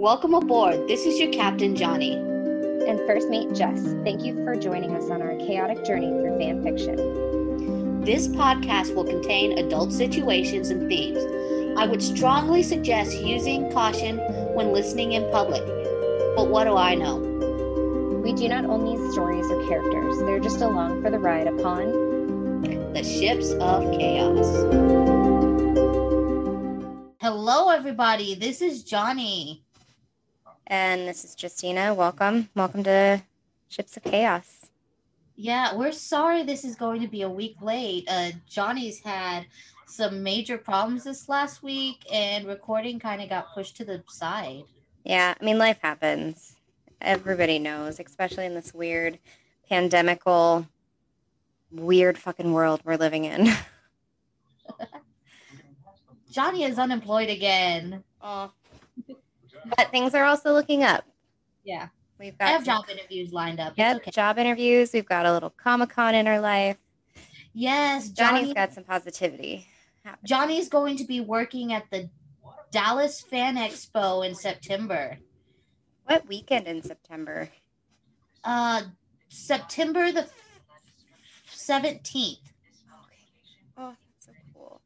Welcome aboard. This is your captain, Johnny. And first mate Jess. Thank you for joining us on our chaotic journey through fan fiction. This podcast will contain adult situations and themes. I would strongly suggest using caution when listening in public. But what do I know? We do not own these stories or characters, they're just along for the ride upon the ships of chaos. Hello, everybody. This is Johnny. And this is Justina. Welcome. Welcome to Ships of Chaos. Yeah, we're sorry this is going to be a week late. Uh, Johnny's had some major problems this last week, and recording kind of got pushed to the side. Yeah, I mean, life happens. Everybody knows, especially in this weird pandemical, weird fucking world we're living in. Johnny is unemployed again. Oh, but things are also looking up. Yeah. We've got I have job interviews lined up. Yep, okay. job interviews. We've got a little Comic Con in our life. Yes, Johnny, Johnny's got some positivity. Happening. Johnny's going to be working at the Dallas Fan Expo in September. What weekend in September? Uh, September the seventeenth. Oh, that's so cool.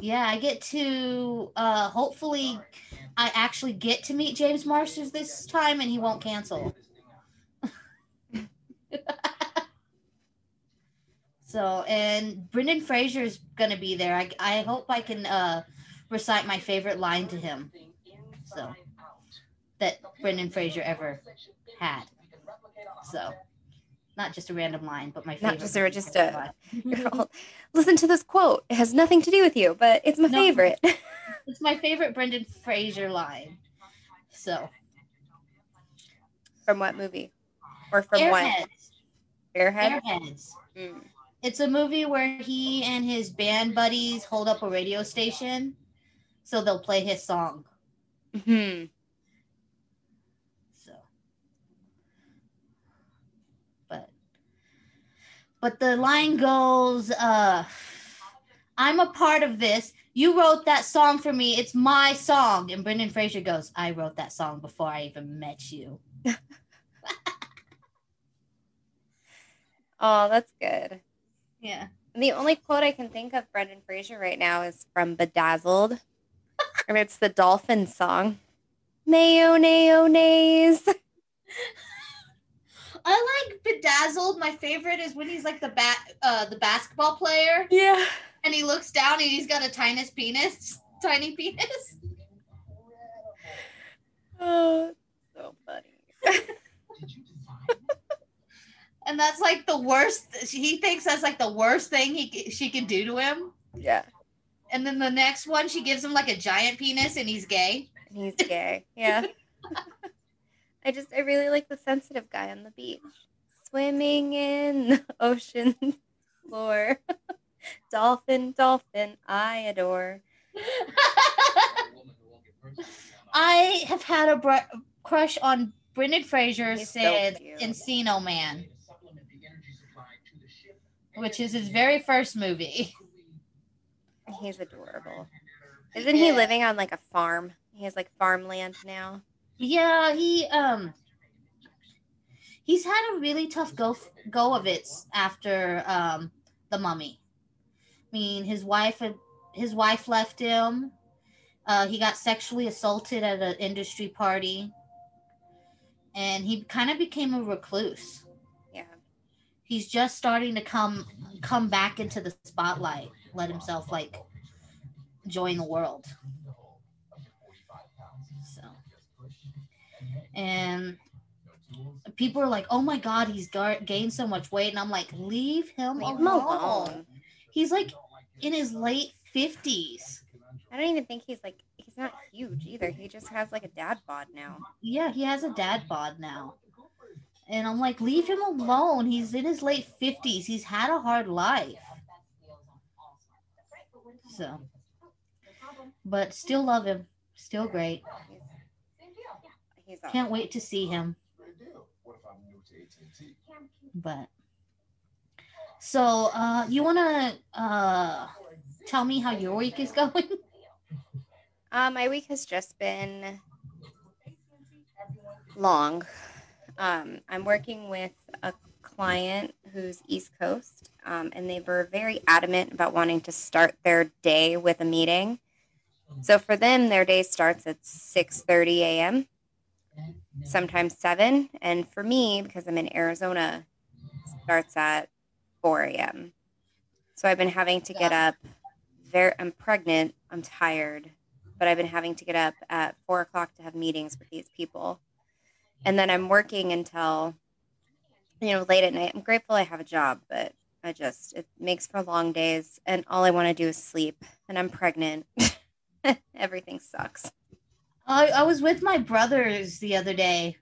Yeah, I get to uh hopefully I actually get to meet James Marsters this time and he won't cancel. so, and Brendan Fraser is going to be there. I, I hope I can uh, recite my favorite line to him. So, that Brendan Fraser ever had. So, not just a random line, but my favorite. Not just a just a. listen to this quote. It has nothing to do with you, but it's my no. favorite. It's my favorite Brendan Fraser line. So. From what movie? Or from Airheads. what? Airheads. Airheads. Mm. It's a movie where he and his band buddies hold up a radio station, so they'll play his song. Hmm. So. But. But the line goes, uh, I'm a part of this you wrote that song for me. It's my song. And Brendan Fraser goes, I wrote that song before I even met you. oh, that's good. Yeah. And the only quote I can think of Brendan Fraser right now is from Bedazzled. and it's the dolphin song. Mayo nays. I like Bedazzled. My favorite is when he's like the bat uh the basketball player. Yeah and he looks down and he's got a tiny penis, tiny penis. Oh, so funny. and that's like the worst. He thinks that's like the worst thing he she can do to him. Yeah. And then the next one, she gives him like a giant penis, and he's gay. He's gay. Yeah. I just I really like the sensitive guy on the beach, swimming in the ocean floor dolphin, dolphin, I adore. I have had a br- crush on Brendan Fraser He's since so Encino Man, which is his very first movie. He's adorable. Isn't he living on like a farm? He has like farmland now. Yeah, he um he's had a really tough go go of it after um the mummy mean, his wife had his wife left him. Uh, he got sexually assaulted at an industry party, and he kind of became a recluse. Yeah, he's just starting to come come back into the spotlight, let himself like join the world. So, and people are like, "Oh my God, he's gar- gained so much weight," and I'm like, "Leave him Leave alone." Him alone. He's like in his late 50s. I don't even think he's like he's not huge either. He just has like a dad bod now. Yeah, he has a dad bod now. And I'm like, leave him alone. He's in his late 50s. He's had a hard life. So, but still love him. Still great. He's, he's Can't wait to see him. But so, uh, you want to uh, tell me how your week is going? Uh, my week has just been long. Um, I'm working with a client who's East Coast, um, and they were very adamant about wanting to start their day with a meeting. So for them, their day starts at 6:30 a.m. Sometimes seven, and for me, because I'm in Arizona, starts at 4 a.m. So I've been having to get up. Very, I'm pregnant. I'm tired, but I've been having to get up at four o'clock to have meetings with these people, and then I'm working until you know late at night. I'm grateful I have a job, but I just it makes for long days, and all I want to do is sleep. And I'm pregnant. Everything sucks. I, I was with my brothers the other day,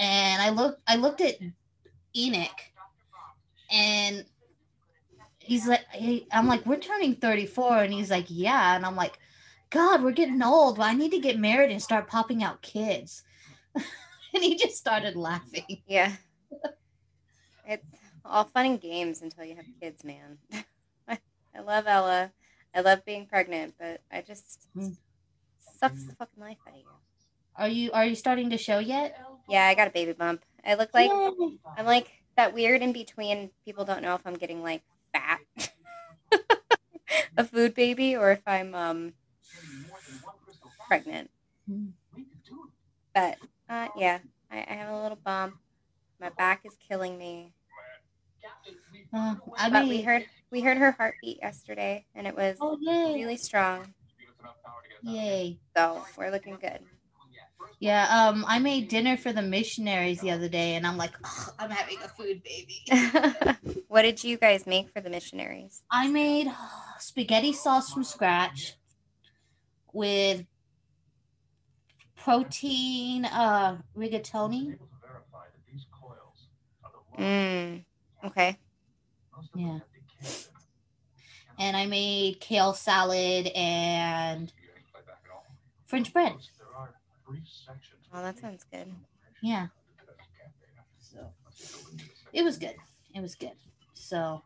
and I looked I looked at Enoch, and he's like, he, I'm like, we're turning 34, and he's like, yeah, and I'm like, God, we're getting old. Well, I need to get married and start popping out kids. and he just started laughing. Yeah. It's all fun and games until you have kids, man. I love Ella. I love being pregnant, but I just Mm. sucks the fucking life out of you. Are you are you starting to show yet? Yeah, I got a baby bump. I look like Yay. I'm like that weird in between. People don't know if I'm getting like fat, a food baby, or if I'm um pregnant. But uh, yeah, I, I have a little bump. My back is killing me. Uh, I but mean, we heard we heard her heartbeat yesterday, and it was oh really strong. yay. So we're looking good. Yeah, um, I made dinner for the missionaries the other day, and I'm like, "Ugh, I'm having a food baby. what did you guys make for the missionaries? I made spaghetti sauce from scratch with protein uh rigatoni. Mm, okay. Yeah. And I made kale salad and French bread. Well, that sounds good. Yeah. So it was good. It was good. So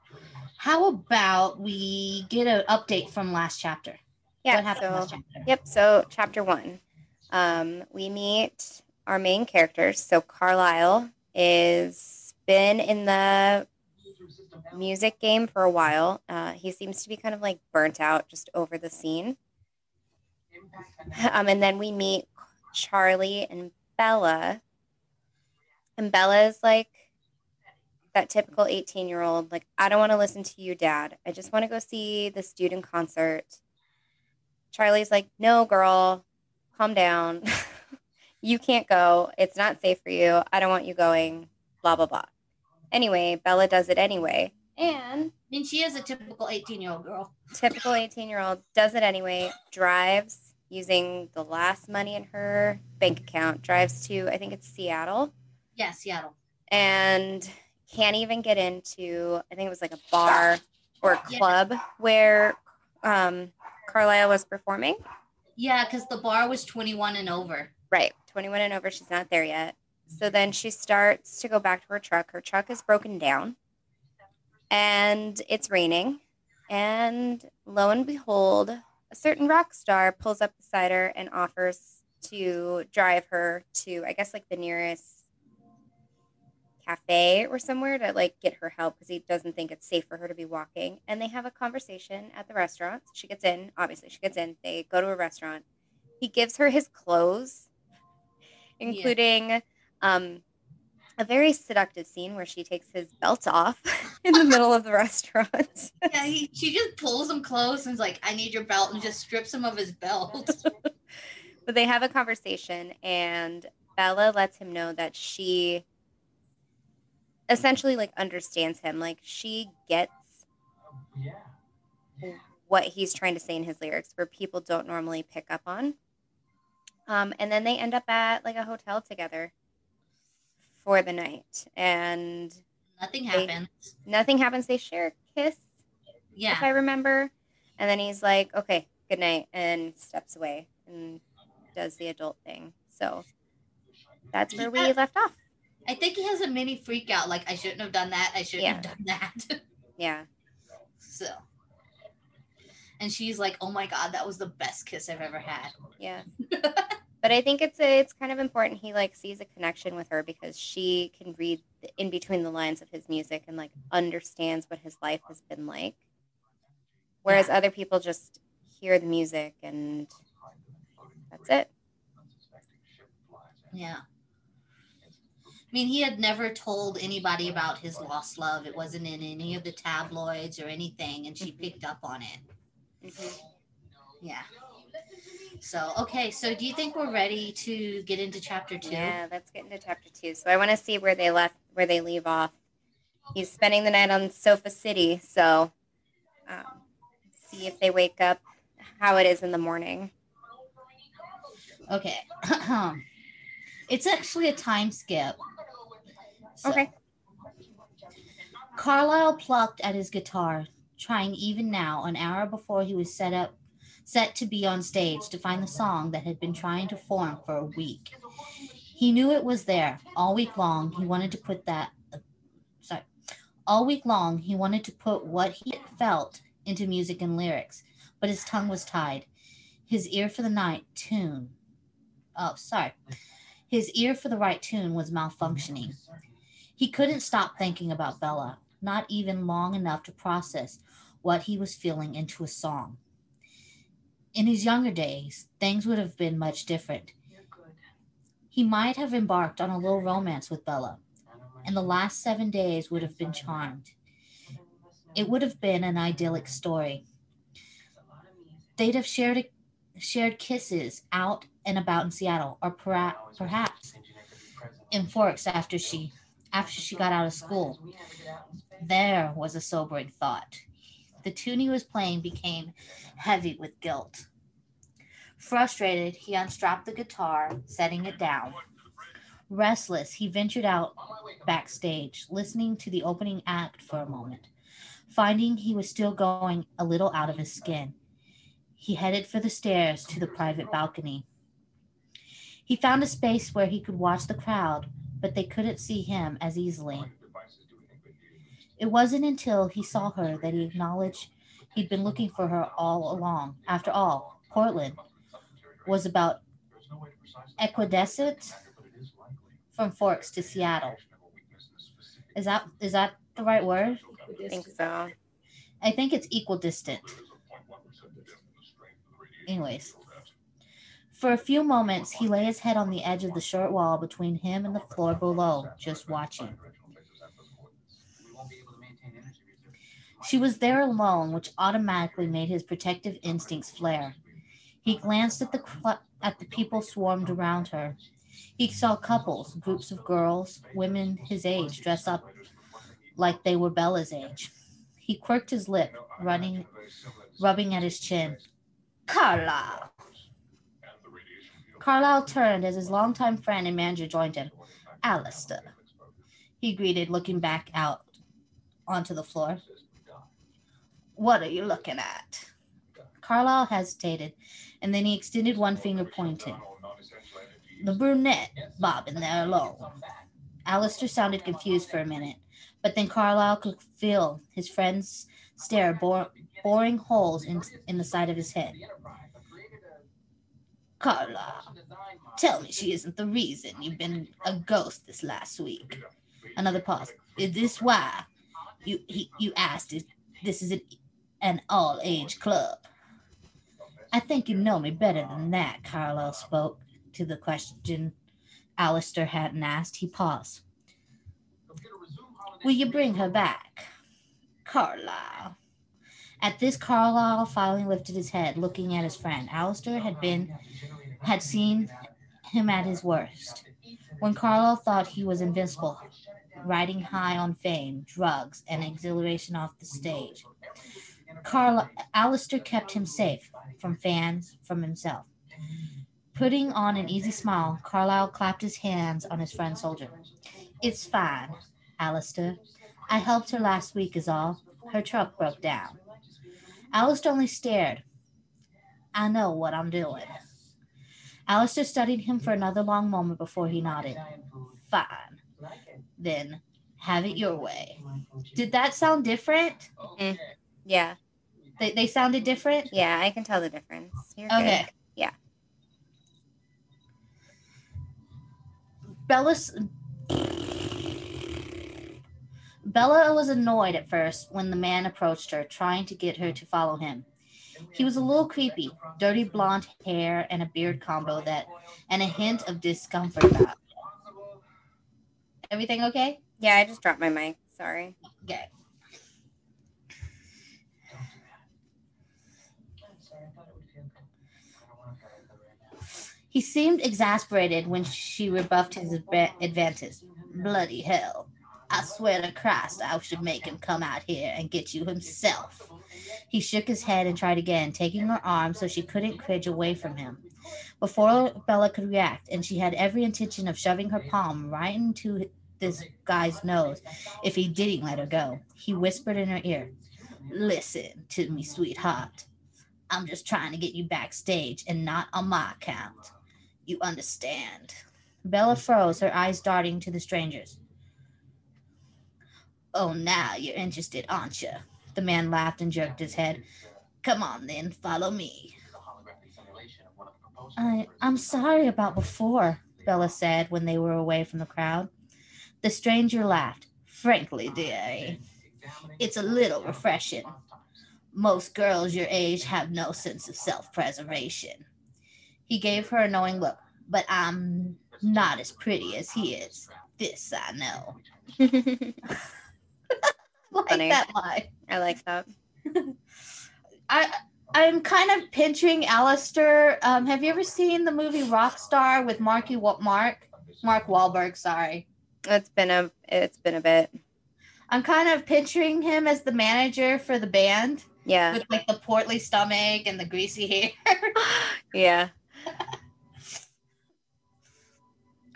how about we get an update from last chapter? Yeah. what happened so, last chapter? Yep. So, chapter one, um, we meet our main characters. So, Carlisle is been in the music game for a while. Uh, he seems to be kind of like burnt out, just over the scene. Um, and then we meet Charlie and Bella, and Bella is like that typical 18 year old like i don't want to listen to you dad i just want to go see the student concert Charlie's like, no, girl, calm down. you can't go. It's not safe for you. I don't want you going. Blah, blah, blah. Anyway, Bella does it anyway. And I mean, she is a typical 18 year old girl. typical 18 year old does it anyway, drives using the last money in her bank account, drives to, I think it's Seattle, Yeah, Seattle. and can't even get into, I think it was like a bar or a Yeah. club where um, Carlisle was performing. Yeah, because the bar was 21 and over. Right, 21 and over. She's not there yet. So then she starts to go back to her truck. Her truck is broken down and it's raining. And lo and behold, a certain rock star pulls up beside her and offers to drive her to, I guess, like the nearest cafe or somewhere to like get her help because he doesn't think it's safe for her to be walking. And they have a conversation at the restaurant. She gets in, obviously, she gets in. They go to a restaurant. He gives her his clothes, including um, a very seductive scene where she takes his belt off in the middle of the restaurant. Yeah, he, she just pulls him close and is like, I need your belt, and just strips him of his belt. but they have a conversation, and Bella lets him know that she essentially like understands him. Like she gets what he's trying to say in his lyrics, where people don't normally pick up on. Um, and then they end up at like a hotel together for the night, and Nothing They- happens. nothing happens. They share a kiss, Yeah. if I remember. And then he's like, okay, good night, and steps away and does the adult thing. So that's where we left off. I think he has a mini freak out, like I shouldn't have done that. I shouldn't Yeah. have done that. Yeah. so, and she's like, "Oh my god, that was the best kiss I've ever had." Yeah. But I think it's a, it's kind of important. He like sees a connection with her because she can read in between the lines of his music and like understands what his life has been like. Whereas Yeah. other people just hear the music and that's it. Yeah. I mean, he had never told anybody about his lost love. It wasn't in any of the tabloids or anything, and she picked up on it. Mhm. Yeah. So, okay. So, do you think we're ready to get into chapter two? Yeah, let's get into chapter two. So I want to see where they left, where they leave off. He's spending the night on Sofa City, so um, see if they wake up, how it is in the morning. Okay. it's actually a time skip. So, Okay. Carlisle plucked at his guitar, trying even now, an hour before he was set up set to be on stage to find the song that had been trying to form for a week. He knew it was there. All week long he wanted to put that uh, sorry. All week long he wanted to put what he felt into music and lyrics, but his tongue was tied. His ear for the night tune. Oh, sorry. His ear for the right tune was malfunctioning. He couldn't stop thinking about Bella, not even long enough to process what he was feeling into a song. In his younger days, things would have been much different. He might have embarked on a little romance with Bella, and the last seven days would have been charmed. It would have been an idyllic story. They'd have shared shared kisses out and about in Seattle, or pera- perhaps in Forks after she after she got out of school. There was a sobering thought. The tune he was playing became heavy with guilt. Frustrated, he unstrapped the guitar, setting it down. Restless, he ventured out backstage, listening to the opening act for a moment. Finding he was still going a little out of his skin, he headed for the stairs to the private balcony. He found a space where he could watch the crowd, but they couldn't see him as easily. It wasn't until he saw her that he acknowledged he'd been looking for her all along. After all, Portland was about equidistant from Forks to Seattle. Is that is that the right word? I think so. I think it's equal distant. Anyways, for a few moments, he lay his head on the edge of the short wall between him and the floor below, just watching. She was there alone, which automatically made his protective instincts flare. He glanced at the cl- at the people swarmed around her. He saw couples, groups of girls, women his age, dressed up like they were Bella's age. He quirked his lip, running, rubbing at his chin. Carlisle. Carlisle turned as his longtime friend and manager joined him. Alistair, he greeted, looking back out onto the floor. What are you looking at? Carlisle hesitated, and then he extended one finger pointing. The brunette bobbing there alone. Alistair sounded confused for a minute, but then Carlisle could feel his friend's stare boring holes in, in the side of his head. Carlisle, tell me she isn't the reason you've been a ghost this last week. Another pause. Is this why you he, you asked if this is an, an all age club? I think you know me better than that, Carlisle spoke to the question Alistair hadn't asked. He paused. Will you bring her back? Carlisle. At this, Carlisle finally lifted his head, looking at his friend. Alistair had been had seen him at his worst. When Carlisle thought he was invincible, riding high on fame, drugs, and exhilaration off the stage. Carl Alistair kept him safe from fans, from himself. Putting on an easy smile, Carlisle clapped his hands on his friend's shoulder. It's fine, Alistair. I helped her last week is all. Her truck broke down. Alistair only stared. I know what I'm doing. Alistair studied him for another long moment before he nodded. Fine. Then have it your way. Did that sound different? Mm, yeah, They, they sounded different? yeah, I can tell the difference. You're Okay. good. Yeah. Bella's Bella was annoyed at first when the man approached her, trying to get her to follow him. He was a little creepy, dirty blonde hair and a beard combo that, and a hint of discomfort about. Everything okay? Yeah, I just dropped my mic. Sorry. Okay. He seemed exasperated when she rebuffed his adva- advances. Bloody hell. I swear to Christ, I should make him come out here and get you himself. He shook his head and tried again, taking her arm so she couldn't cringe away from him. Before Bella could react, and she had every intention of shoving her palm right into this guy's nose if he didn't let her go, he whispered in her ear, Listen to me, sweetheart. I'm just trying to get you backstage and not on my account. You understand. Bella froze, her eyes darting to the strangers. Oh, now you're interested, aren't you? The man laughed and jerked his head. Come on, then, follow me. I, I'm sorry about before, Bella said when they were away from the crowd. The stranger laughed. Frankly, dearie, it's a little refreshing. Most girls your age have no sense of self preservation. He gave her a knowing look, but I'm not as pretty as he is. This I know. like Funny. that line. I like that. I I'm kind of picturing Alistair. Um, have you ever seen the movie Rockstar with Marky Mark Mark Wahlberg? Sorry, It's been a it's been a bit. I'm kind of picturing him as the manager for the band Yeah. with like the portly stomach and the greasy hair. yeah.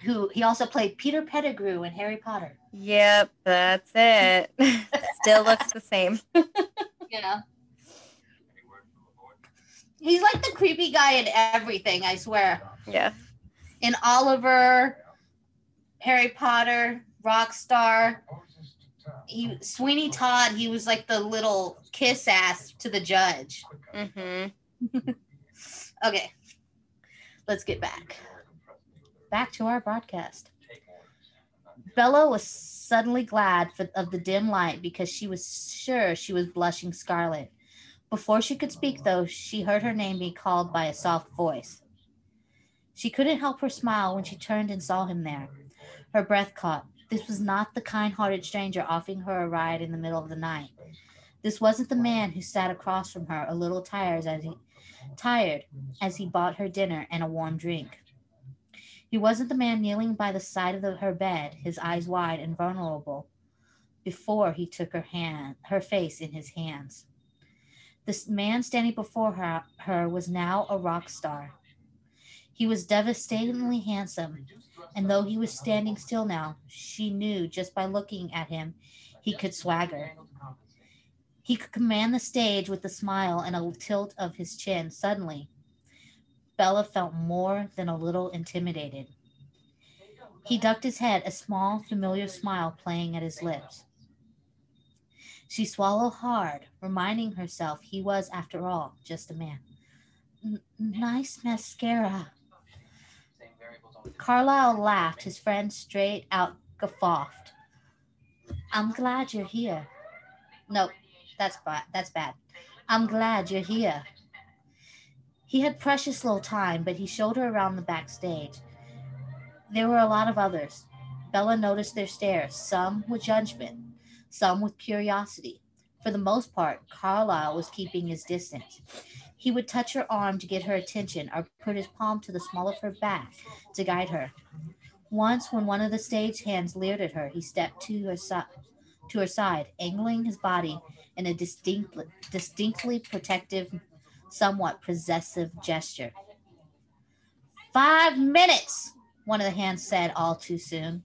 Who he also played Peter Pettigrew in Harry Potter. Yep, that's it. Still looks the same. Yeah. He's like the creepy guy in everything, I swear. Yeah. In Oliver, Harry Potter, Rockstar, he Sweeney Todd, he was like the little kiss ass to the judge. Mm-hmm. Okay. Let's get back. Back to our broadcast. Bella was suddenly glad for, of the dim light because she was sure she was blushing scarlet. Before she could speak, though, she heard her name be called by a soft voice. She couldn't help her smile when she turned and saw him there. Her breath caught. This was not the kind hearted stranger offering her a ride in the middle of the night. This wasn't the man who sat across from her, a little tired as he, tired as he bought her dinner and a warm drink. He wasn't the man kneeling by the side of the, her bed, his eyes wide and vulnerable, before he took her hand, her face in his hands. This man standing before her, her was now a rock star. He was devastatingly handsome, and though he was standing still now, she knew just by looking at him he could swagger. He could command the stage with a smile and a tilt of his chin. Suddenly, Bella felt more than a little intimidated. He ducked his head, a small, familiar smile playing at his lips. She swallowed hard, reminding herself he was, after all, just a man. "N- nice mascara. Carlisle laughed, his friend straight out guffawed. I'm glad you're here. No, that's bad. That's bad. I'm glad you're here. He had precious little time, but he showed her around the backstage. There were a lot of others. Bella noticed their stares, some with judgment, some with curiosity. For the most part, Carlisle was keeping his distance. He would touch her arm to get her attention or put his palm to the small of her back to guide her. Once, when one of the stage hands leered at her, he stepped to her, si- to her side, angling his body in a distinctly, distinctly protective, somewhat possessive gesture. Five minutes, one of the hands said all too soon.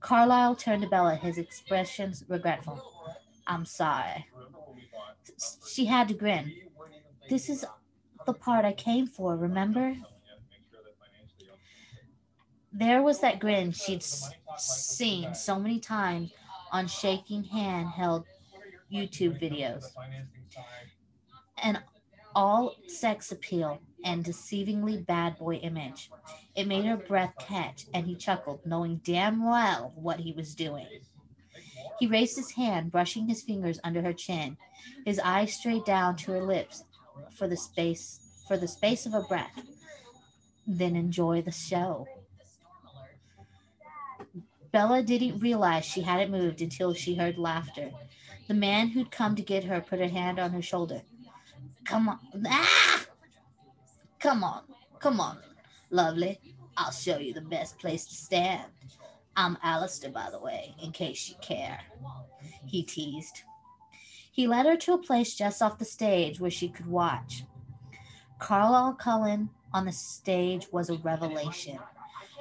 Carlisle turned to Bella, his expressions regretful. I'm sorry. She had to grin. This is the part I came for, remember? There was that grin she'd seen so many times on shaking hand held YouTube videos. And all sex appeal, and deceivingly bad boy image. It made her breath catch, and he chuckled, knowing damn well what he was doing. He raised his hand, brushing his fingers under her chin. His eyes strayed down to her lips for the space for the space of a breath. Then enjoy the show. Bella didn't realize she hadn't moved until she heard laughter. The man who'd come to get her put a hand on her shoulder. Come on. Ah! Come on. Come on. Lovely. I'll show you the best place to stand. I'm Alistair, by the way, in case you care. He teased. He led her to a place just off the stage where she could watch. Carlisle Cullen on the stage was a revelation.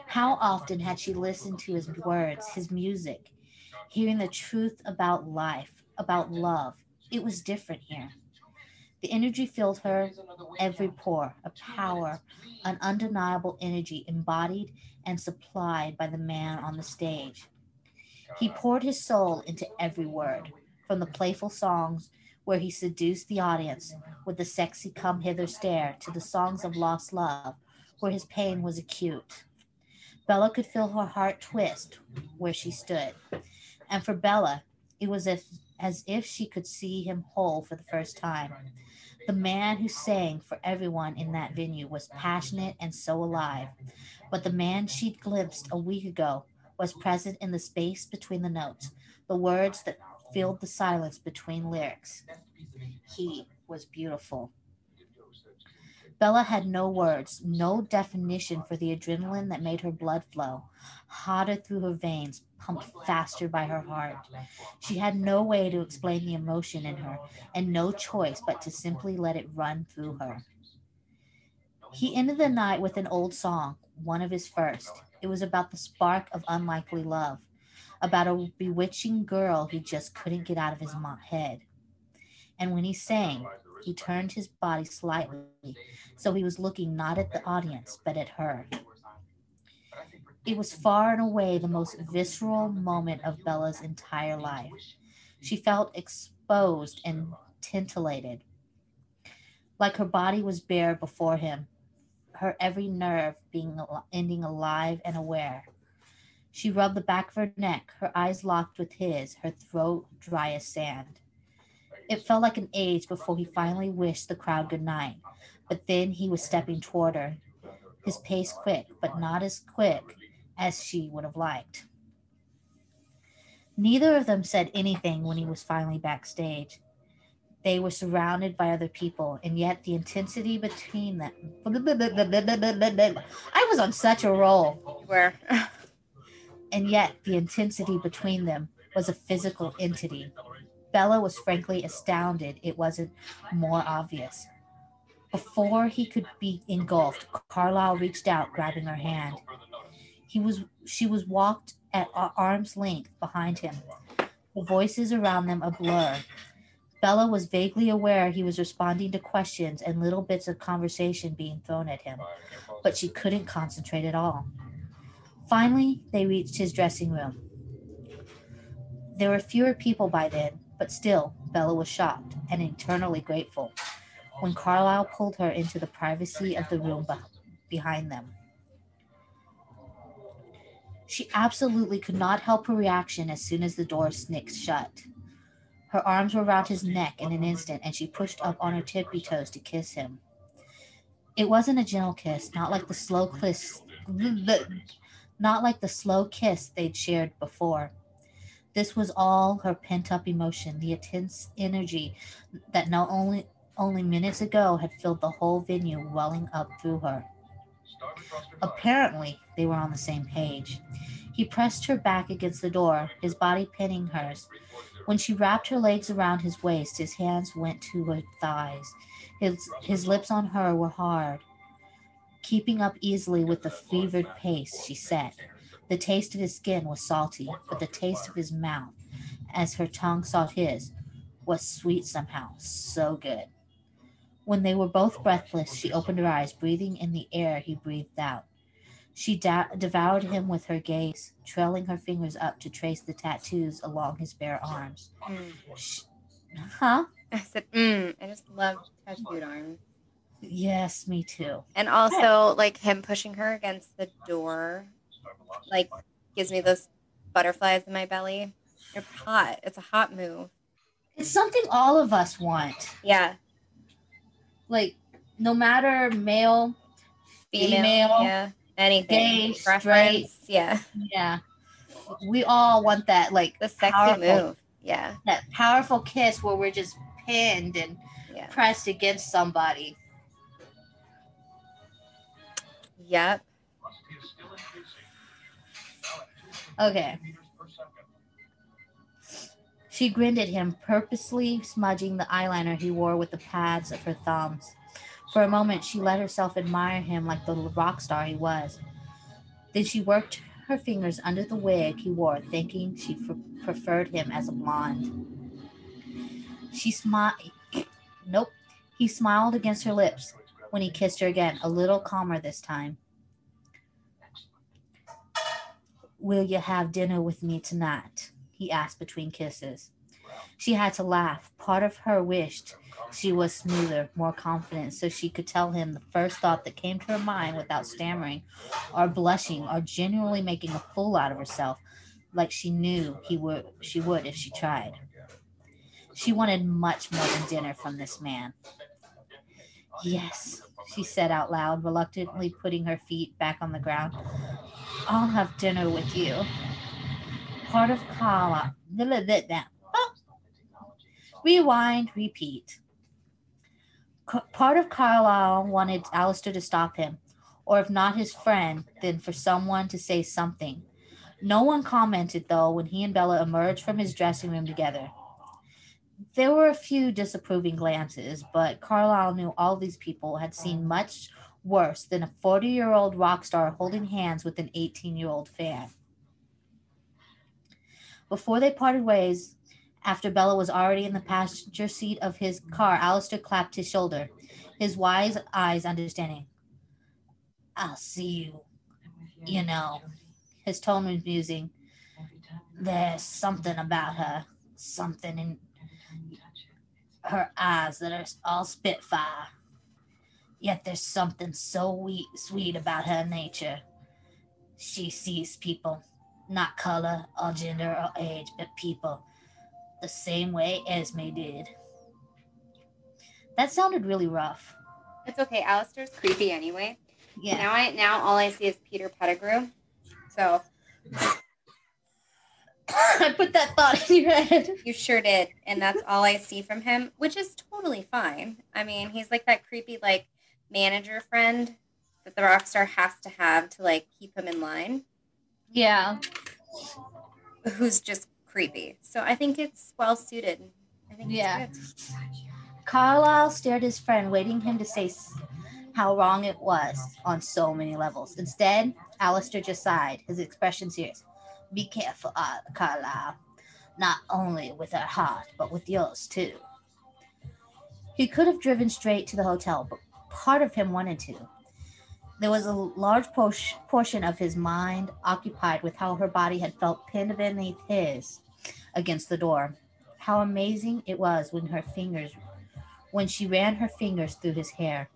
How often had she listened to his words, his music, hearing the truth about life, about love? It was different here. The energy filled her every pore, a power, an undeniable energy embodied and supplied by the man on the stage. He poured his soul into every word, from the playful songs where he seduced the audience with the sexy come hither stare to the songs of lost love where his pain was acute. Bella could feel her heart twist where she stood. And for Bella, it was if, as if she could see him whole for the first time. The man who sang for everyone in that venue was passionate and so alive, but the man she'd glimpsed a week ago was present in the space between the notes, the words that filled the silence between lyrics. He was beautiful. Bella had no words, no definition for the adrenaline that made her blood flow, hotter through her veins, pumped faster by her heart. She had no way to explain the emotion in her, and no choice but to simply let it run through her. He ended the night with an old song, one of his first. It was about the spark of unlikely love, about a bewitching girl he just couldn't get out of his head. And when he sang, he turned his body slightly so he was looking not at the audience, but at her. It was far and away the most visceral moment of Bella's entire life. She felt exposed and titillated, like her body was bare before him, her every nerve being ending alive and aware. She rubbed the back of her neck, her eyes locked with his, her throat dry as sand. It felt like an age before he finally wished the crowd good night, but then he was stepping toward her, his pace quick, but not as quick as she would have liked. Neither of them said anything when he was finally backstage. They were surrounded by other people, and yet the intensity between them. I was on such a roll. Where? and yet the intensity between them was a physical entity. Bella was frankly astounded it wasn't more obvious. Before he could be engulfed, Carlisle reached out, grabbing her hand. He was she was walked at arm's length behind him, the voices around them a blur. Bella was vaguely aware he was responding to questions and little bits of conversation being thrown at him, but she couldn't concentrate at all. Finally, they reached his dressing room. There were fewer people by then, but still, Bella was shocked and eternally grateful when Carlisle pulled her into the privacy of the room behind them. She absolutely could not help her reaction as soon as the door snicked shut. Her arms were around his neck in an instant, and she pushed up on her tippy toes to kiss him. It wasn't a gentle kiss, not like the slow kiss, not like the slow kiss they'd shared before. This was all her pent-up emotion, the intense energy that not only only minutes ago had filled the whole venue welling up through her. Apparently, they were on the same page. He pressed her back against the door, his body pinning hers. When she wrapped her legs around his waist, his hands went to her thighs. His, his lips on her were hard. Keeping up easily with the fevered pace, she said. The taste of his skin was salty, but the taste of his mouth, as her tongue sought his, was sweet somehow, so good. When they were both breathless, she opened her eyes, breathing in the air he breathed out. She da- devoured him with her gaze, trailing her fingers up to trace the tattoos along his bare arms. Mm. She- huh? I said, mm, I just love tattooed arms. Yes, me too. And also, like him pushing her against the door, like gives me those butterflies in my belly. It's hot. It's a hot move. It's something all of us want. Yeah. Like, no matter male, Female. Female, yeah. Anything. gay, Preference. Yeah. yeah, we all want that. Like The sexy Powerful. move. Yeah. that powerful kiss where we're just pinned and Yeah. pressed against somebody. Yep. Okay. She grinned at him, purposely smudging the eyeliner he wore with the pads of her thumbs. For a moment, she let herself admire him like the rock star he was. Then she worked her fingers under the wig he wore, thinking she f- preferred him as a blonde. She smiled. Nope. He smiled against her lips when he kissed her again, a little calmer this time. Will you have dinner with me tonight? He asked between kisses. She had to laugh. Part of her wished she was smoother, more confident, so she could tell him the first thought that came to her mind without stammering or blushing or genuinely making a fool out of herself, like she knew he would she would if she tried. She wanted much more than dinner from this man. Yes, she said out loud, reluctantly putting her feet back on the ground. I'll have dinner with you. Part of Kala. Oh. Rewind, repeat. Part of Carlisle wanted Alistair to stop him, or if not his friend, then for someone to say something. No one commented, though, when he and Bella emerged from his dressing room together. There were a few disapproving glances, but Carlisle knew all these people had seen much worse than a 40 year old rock star holding hands with an 18 year old fan. Before they parted ways, after Bella was already in the passenger seat of his car, Alistair clapped his shoulder, his wise eyes understanding. I'll see you, you know. His tone was musing. There's something about her, something in her eyes that are all spitfire. Yet there's something so we- sweet about her nature. She sees people, not color or gender or age, but people, the same way Esme did. That sounded really rough. It's okay. Alistair's creepy anyway. Yeah. Now I now all I see is Peter Pettigrew. So I put that thought in your head. you sure did, and that's all I see from him, which is totally fine. I mean, he's like that creepy like manager friend that the rock star has to have to like keep him in line, Yeah. who's just creepy. So I think it's well suited. I think Yeah. it's good. Carlisle stared his friend, waiting him to say how wrong it was on so many levels. Instead, Alistair just sighed, his expression serious. Be careful, uh, Carlisle. Not only with our heart, but with yours too. He could have driven straight to the hotel, but part of him wanted to. There was a large por- portion of his mind occupied with how her body had felt pinned beneath his against the door. How amazing it was when her fingers when she ran her fingers through his hair.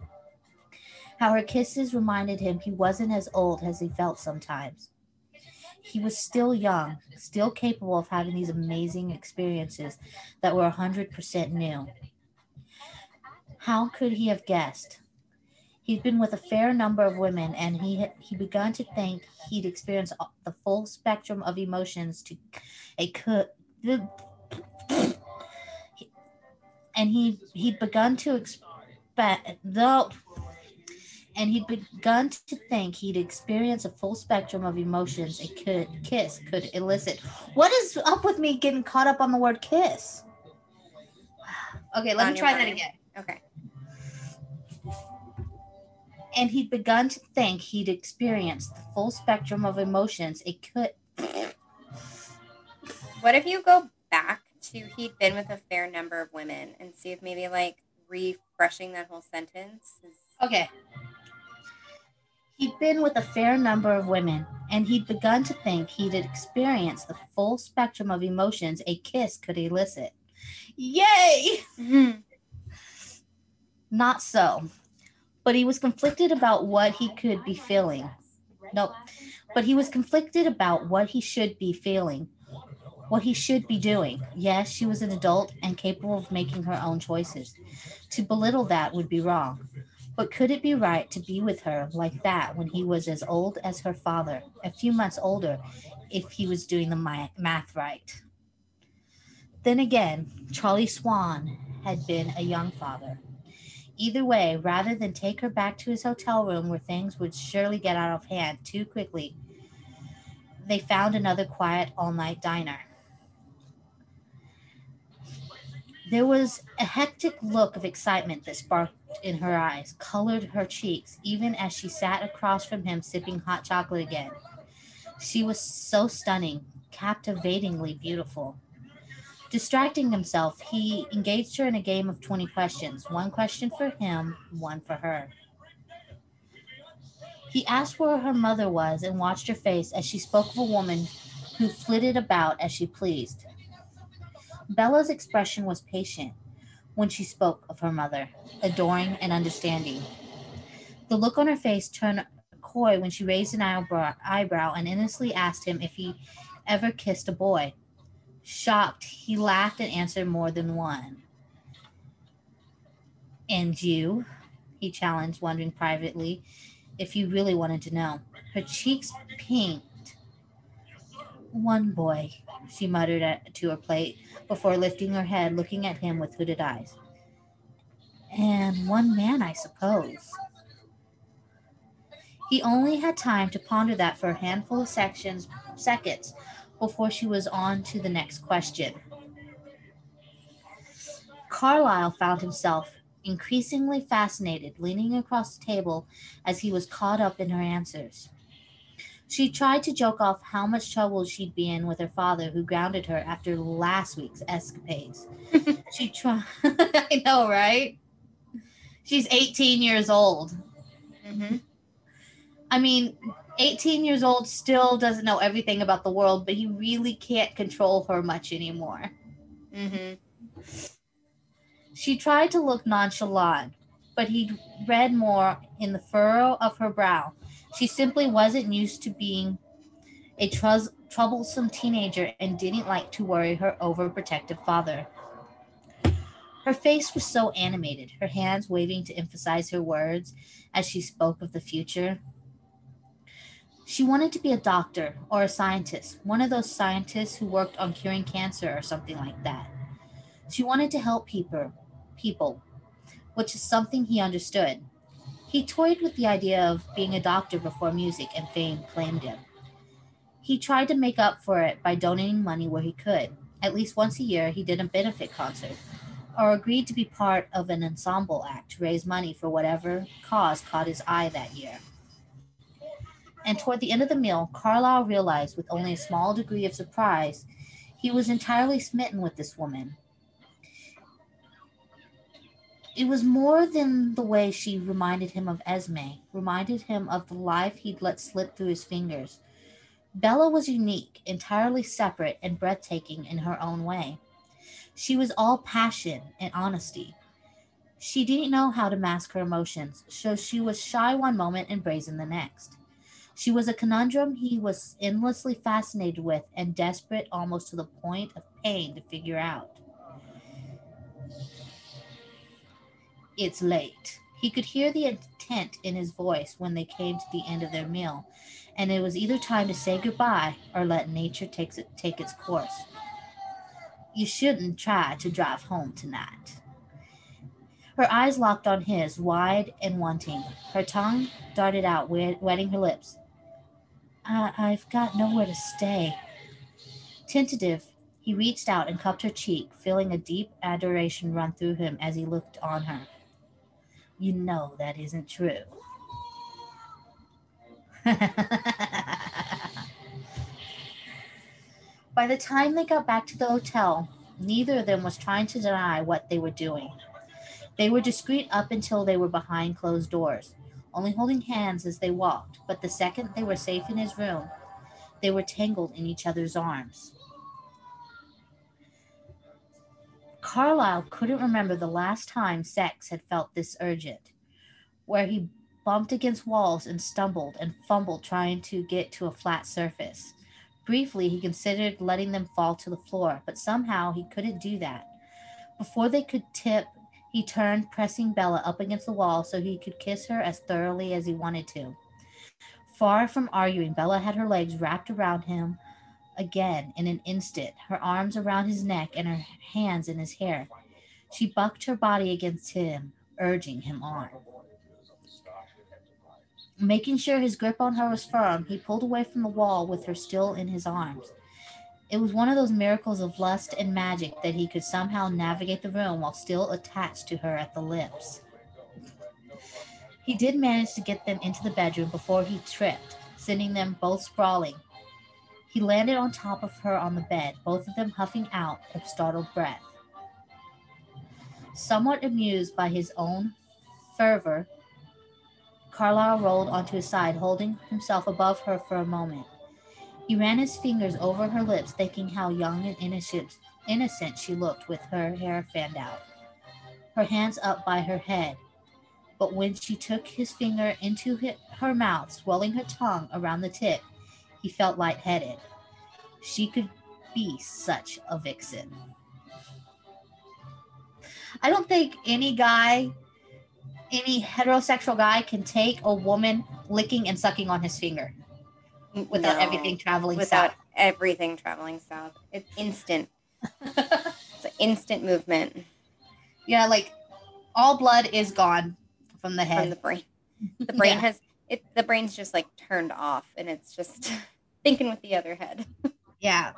How her kisses reminded him he wasn't as old as he felt sometimes. He was still young, still capable of having these amazing experiences that were 100% new. How could he have guessed? He'd been with a fair number of women, and he had, he begun to think he'd experienced the full spectrum of emotions to a could and he he'd begun to expect though and he'd begun to think he'd experience a full spectrum of emotions a could kiss could elicit what is up with me getting caught up on the word kiss okay let On me try that again Okay. And he'd begun to think he'd experienced the full spectrum of emotions it could What if you go back to he'd been with a fair number of women and see if maybe like refreshing that whole sentence is Okay. He'd been with a fair number of women, and he'd begun to think he'd experienced the full spectrum of emotions a kiss could elicit. Yay! Mm-hmm. Not so. But he was conflicted about what he could be feeling. Nope. But he was conflicted about what he should be feeling, what he should be doing. Yes, she was an adult and capable of making her own choices. To belittle that would be wrong. But could it be right to be with her like that when he was as old as her father, a few months older, if he was doing the math right? Then again, Charlie Swan had been a young father. Either way, rather than take her back to his hotel room where things would surely get out of hand too quickly, they found another quiet all night diner. There was a hectic look of excitement that sparked in her eyes, colored her cheeks, even as she sat across from him sipping hot chocolate again. She was so stunning, captivatingly beautiful. Distracting himself, he engaged her in a game of 20 questions one question for him, one for her. He asked where her mother was and watched her face as she spoke of a woman who flitted about as she pleased. Bella's expression was patient when she spoke of her mother, adoring and understanding. The look on her face turned coy when she raised an eyebrow, eyebrow and innocently asked him if he ever kissed a boy. Shocked, he laughed and answered more than one. And you? He challenged, wondering privately if he really wanted to know. Her cheeks pinked. One boy, she muttered at, to her plate before lifting her head, looking at him with hooded eyes. And one man, I suppose. He only had time to ponder that for a handful of sections, seconds before she was on to the next question. Carlisle found himself increasingly fascinated, leaning across the table as he was caught up in her answers. She tried to joke off how much trouble she'd be in with her father, who grounded her after last week's escapades. she tried, I know, right? She's 18 years old. Mm-hmm. I mean, 18 years old still doesn't know everything about the world, but he really can't control her much anymore. Mm-hmm. She tried to look nonchalant, but he read more in the furrow of her brow. She simply wasn't used to being a troublesome teenager and didn't like to worry her overprotective father. Her face was so animated, her hands waving to emphasize her words as she spoke of the future. She wanted to be a doctor or a scientist, one of those scientists who worked on curing cancer or something like that. She wanted to help people, people, which is something he understood. He toyed with the idea of being a doctor before music and fame claimed him. He tried to make up for it by donating money where he could. At least once a year, he did a benefit concert or agreed to be part of an ensemble act to raise money for whatever cause caught his eye that year. And toward the end of the meal, Carlisle realized with only a small degree of surprise he was entirely smitten with this woman. It was more than the way she reminded him of Esme, reminded him of the life he'd let slip through his fingers. Bella was unique, entirely separate, and breathtaking in her own way. She was all passion and honesty. She didn't know how to mask her emotions, so she was shy one moment and brazen the next. She was a conundrum he was endlessly fascinated with and desperate almost to the point of pain to figure out. It's late. He could hear the intent in his voice when they came to the end of their meal, and it was either time to say goodbye or let nature take, take its course. You shouldn't try to drive home tonight. Her eyes locked on his, wide and wanting. Her tongue darted out, wetting her lips. I- I've got nowhere to stay. Tentative, he reached out and cupped her cheek, feeling a deep adoration run through him as he looked on her. You know that isn't true. By the time they got back to the hotel, neither of them was trying to deny what they were doing. They were discreet up until they were behind closed doors only holding hands as they walked, but the second they were safe in his room, they were tangled in each other's arms. Carlisle couldn't remember the last time sex had felt this urgent. where he bumped against walls and stumbled and fumbled trying to get to a flat surface. Briefly, he considered letting them fall to the floor, but somehow he couldn't do that. Before they could tip, he turned, pressing Bella up against the wall so he could kiss her as thoroughly as he wanted to. Far from arguing, Bella had her legs wrapped around him again in an instant, her arms around his neck and her hands in his hair. She bucked her body against him, urging him on. Making sure his grip on her was firm, he pulled away from the wall with her still in his arms. It was one of those miracles of lust and magic that he could somehow navigate the room while still attached to her at the lips. He did manage to get them into the bedroom before he tripped, sending them both sprawling. He landed on top of her on the bed, both of them huffing out a startled breath. Somewhat amused by his own fervor, Carlisle rolled onto his side, holding himself above her for a moment. He ran his fingers over her lips, thinking how young and innocent, innocent she looked with her hair fanned out, her hands up by her head. But when she took his finger into her mouth, swelling her tongue around the tip, he felt lightheaded. She could be such a vixen. I don't think any guy, any heterosexual guy can take a woman licking and sucking on his finger without no, everything traveling without south. everything traveling south. It's instant. it's an instant movement. Yeah, like all blood is gone from the head. From the brain. The brain yeah. has it the brain's just like turned off and it's just thinking with the other head. yeah.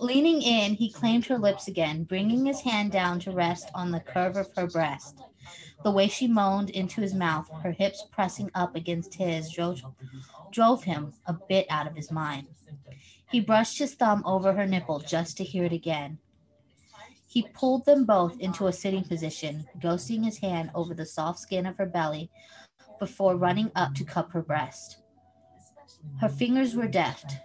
Leaning in, he claimed her lips again, bringing his hand down to rest on the curve of her breast. The way she moaned into his mouth, her hips pressing up against his, drove, drove him a bit out of his mind. He brushed his thumb over her nipple just to hear it again. He pulled them both into a sitting position, ghosting his hand over the soft skin of her belly before running up to cup her breast. Her fingers were deft.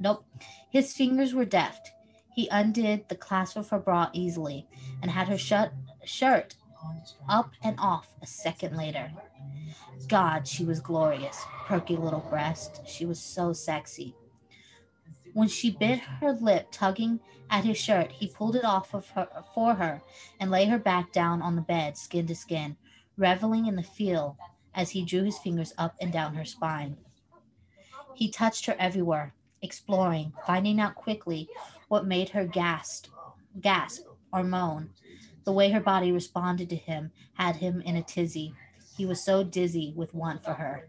Nope, his fingers were deft. He undid the clasp of her bra easily and had her shut, shirt up and off a second later. God, she was glorious. Perky little breast. She was so sexy. When she bit her lip, tugging at his shirt, he pulled it off of her for her and lay her back down on the bed, skin to skin, reveling in the feel as he drew his fingers up and down her spine. He touched her everywhere, exploring, finding out quickly what made her gasp, gasp or moan. The way her body responded to him had him in a tizzy. He was so dizzy with want for her.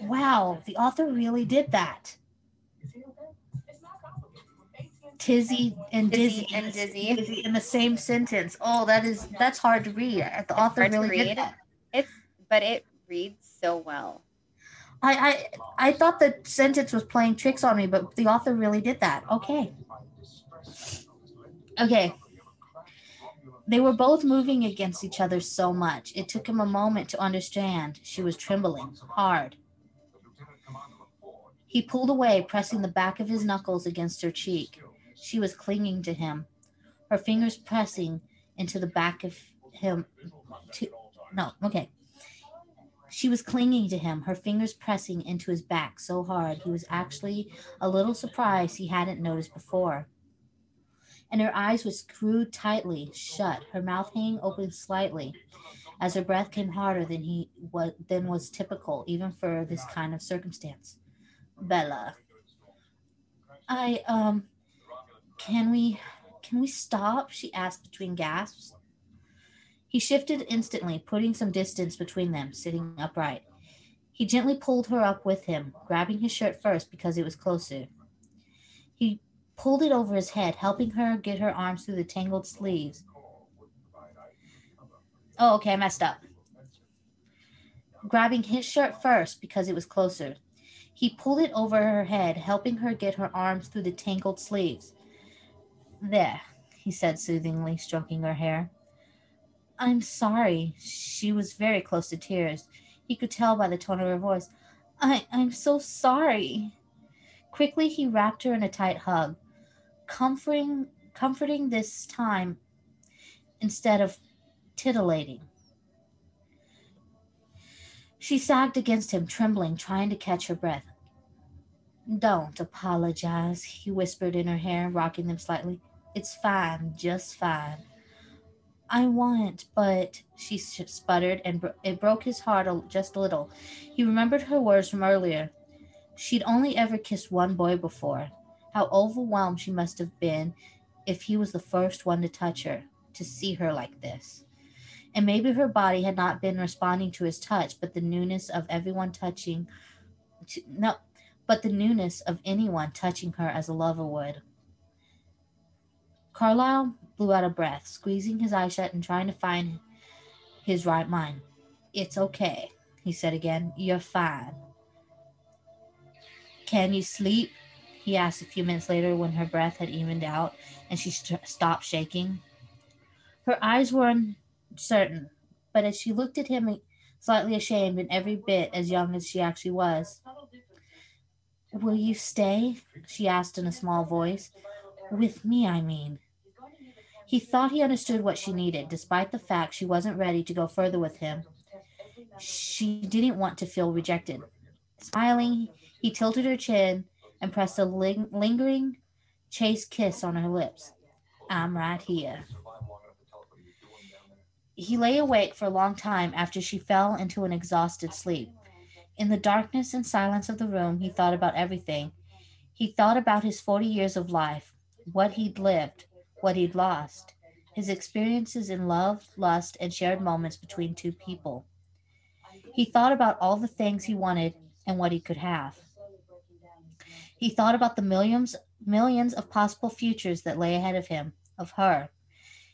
Wow, the author really did that. Tizzy and dizzy, dizzy and dizzy. dizzy in the same sentence. Oh, that is that's hard to read. The author really did that. It's but it reads so well. I, I I thought the sentence was playing tricks on me, but the author really did that. Okay. Okay. They were both moving against each other so much. It took him a moment to understand she was trembling hard. He pulled away, pressing the back of his knuckles against her cheek. She was clinging to him, her fingers pressing into the back of him. To, no, okay. She was clinging to him, her fingers pressing into his back so hard he was actually a little surprised he hadn't noticed before. And her eyes were screwed tightly shut, her mouth hanging open slightly, as her breath came harder than he was than was typical even for this kind of circumstance. Bella, I um, can we can we stop? She asked between gasps. He shifted instantly, putting some distance between them, sitting upright. He gently pulled her up with him, grabbing his shirt first because it was closer. Pulled it over his head, helping her get her arms through the tangled sleeves. Oh, okay, I messed up. Grabbing his shirt first because it was closer. He pulled it over her head, helping her get her arms through the tangled sleeves. There, he said soothingly, stroking her hair. I'm sorry. She was very close to tears. He could tell by the tone of her voice. I, I'm so sorry. Quickly, he wrapped her in a tight hug, comforting, comforting this time instead of titillating. She sagged against him, trembling, trying to catch her breath. Don't apologize, he whispered in her hair, rocking them slightly. It's fine, just fine. I want, but she sputtered, and bro- it broke his heart a- just a little. He remembered her words from earlier. She'd only ever kissed one boy before. How overwhelmed she must have been if he was the first one to touch her, to see her like this. And maybe her body had not been responding to his touch, but the newness of everyone touching, to, no, but the newness of anyone touching her as a lover would. Carlisle blew out a breath, squeezing his eyes shut and trying to find his right mind. It's okay, he said again. You're fine. Can you sleep? He asked a few minutes later when her breath had evened out and she st- stopped shaking. Her eyes were uncertain, but as she looked at him, slightly ashamed and every bit as young as she actually was. Will you stay? she asked in a small voice. With me, I mean. He thought he understood what she needed, despite the fact she wasn't ready to go further with him. She didn't want to feel rejected. Smiling, he tilted her chin and pressed a ling- lingering, chaste kiss on her lips. I'm right here. He lay awake for a long time after she fell into an exhausted sleep. In the darkness and silence of the room, he thought about everything. He thought about his 40 years of life, what he'd lived, what he'd lost, his experiences in love, lust, and shared moments between two people. He thought about all the things he wanted and what he could have. He thought about the millions millions of possible futures that lay ahead of him, of her.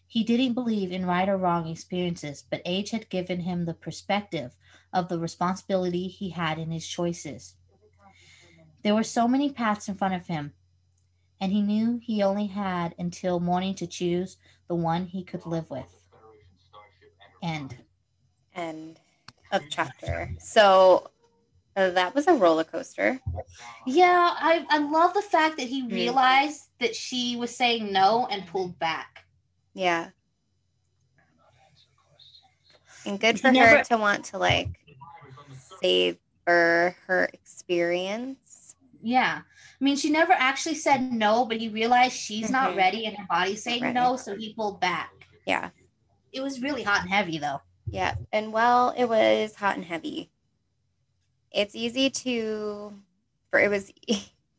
He didn't believe in right or wrong experiences, but age had given him the perspective of the responsibility he had in his choices. There were so many paths in front of him, and he knew he only had until morning to choose the one he could live with. End. End of chapter. So that was a roller coaster. Yeah, I, I love the fact that he Mm. realized that she was saying no and pulled back. Yeah. And good He for her to want to like savor her experience. Yeah. I mean, she never actually said no, but he realized she's not Mhm. ready and her body's saying Ready. no, so he pulled back. Yeah. It was really hot and heavy, though. Yeah. And well, it was hot and heavy. It's easy to for it was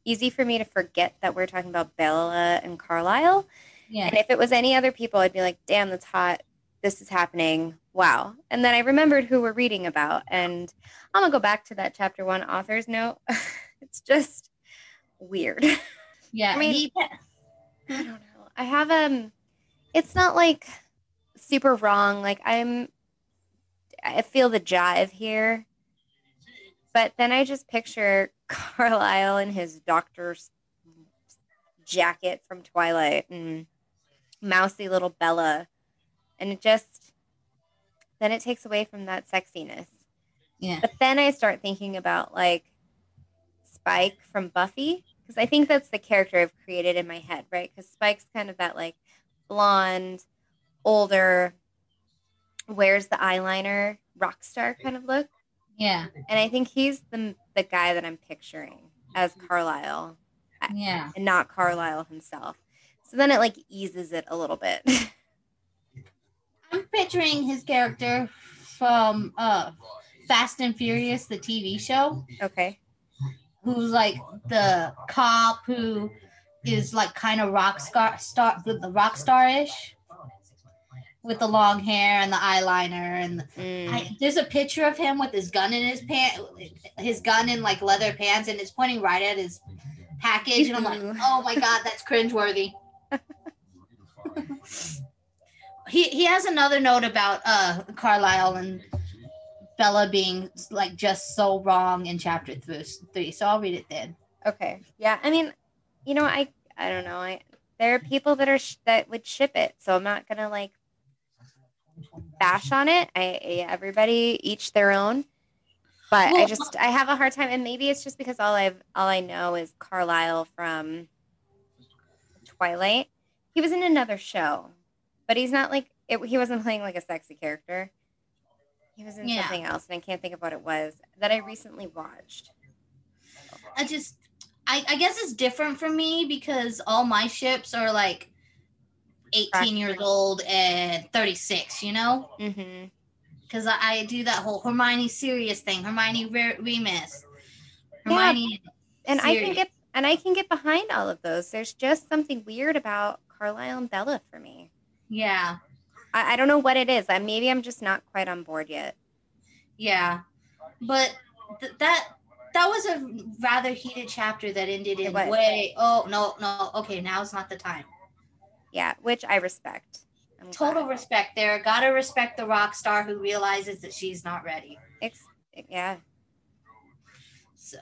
easy for me to forget that we're talking about Bella and Carlisle. Yeah. And if it was any other people, I'd be like, damn, that's hot. This is happening. Wow. And then I remembered who we're reading about. And I'm going to go back to that chapter one author's note. it's just weird. Yeah. I mean- he, I don't know. I have, um, it's not like super wrong. Like I'm, I feel the jive here. But then I just picture Carlisle in his doctor's jacket from Twilight and mousy little Bella. And it just, then it takes away from that sexiness. yeah. But then I start thinking about like Spike from Buffy because I think that's the character I've created in my head, right? Because Spike's kind of that like blonde, older, wears the eyeliner, rock star kind of look, Yeah. and I think he's the the guy that I'm picturing as Carlisle Yeah. and not Carlisle himself. So then it like eases it a little bit. I'm picturing his character from uh, Fast and Furious, the TV show, okay. who's like the cop who is like kind of rock star, star the rock star-ish with the long hair and the eyeliner and Mm. I, there's a picture of him with his gun in his pant his gun in like leather pants and it's pointing right at his package and I'm like oh my god that's cringeworthy he he has another note about uh Carlisle and Bella being like just so wrong in chapter th- three so I'll read it then Okay. Yeah. I mean, you know, I I don't know. I there are people that are sh- that would ship it, so I'm not gonna like bash on it. I, I everybody each their own. But I just I have a hard time, and maybe it's just because all I've all I know is Carlisle from Twilight. He was in another show, but he's not like it, he wasn't playing like a sexy character. He was in Yeah. something else, and I can't think of what it was that I recently watched. I just, I, I guess it's different for me because all my ships are like 18 years old and 36, you know? Mm-hmm. Because I, I do that whole Hermione Sirius thing, Hermione Re- Remus, Yeah. Hermione. And I can get and I can get behind all of those. There's just something weird about Carlisle and Bella for me. Yeah, I, I don't know what it is. I, maybe I'm just not quite on board yet. yeah. But th- that that was a rather heated chapter that ended in way. Oh no, no. Okay, now now's not the time. Yeah, which I respect. I'm Total glad. respect there. Gotta respect the rock star who realizes that she's not ready. Ex- yeah, So.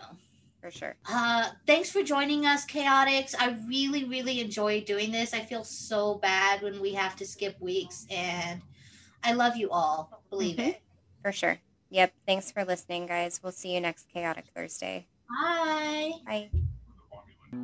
for sure. Uh, thanks for joining us, Chaotix. I really, really enjoy doing this. I feel so bad when we have to skip weeks, and I love you all. Believe Mhm. it. For sure. Yep. Thanks for listening, guys. We'll see you next Chaotic Thursday. Bye. Bye.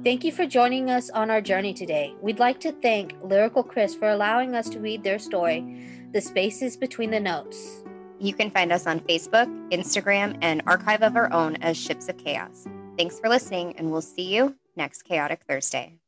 Thank you for joining us on our journey today. We'd like to thank LyricalKris for allowing us to read their story, The Spaces Between the Notes. You can find us on Facebook, Instagram, and archive of our own as Ships of Chaos. Thanks for listening, and we'll see you next Chaotic Thursday.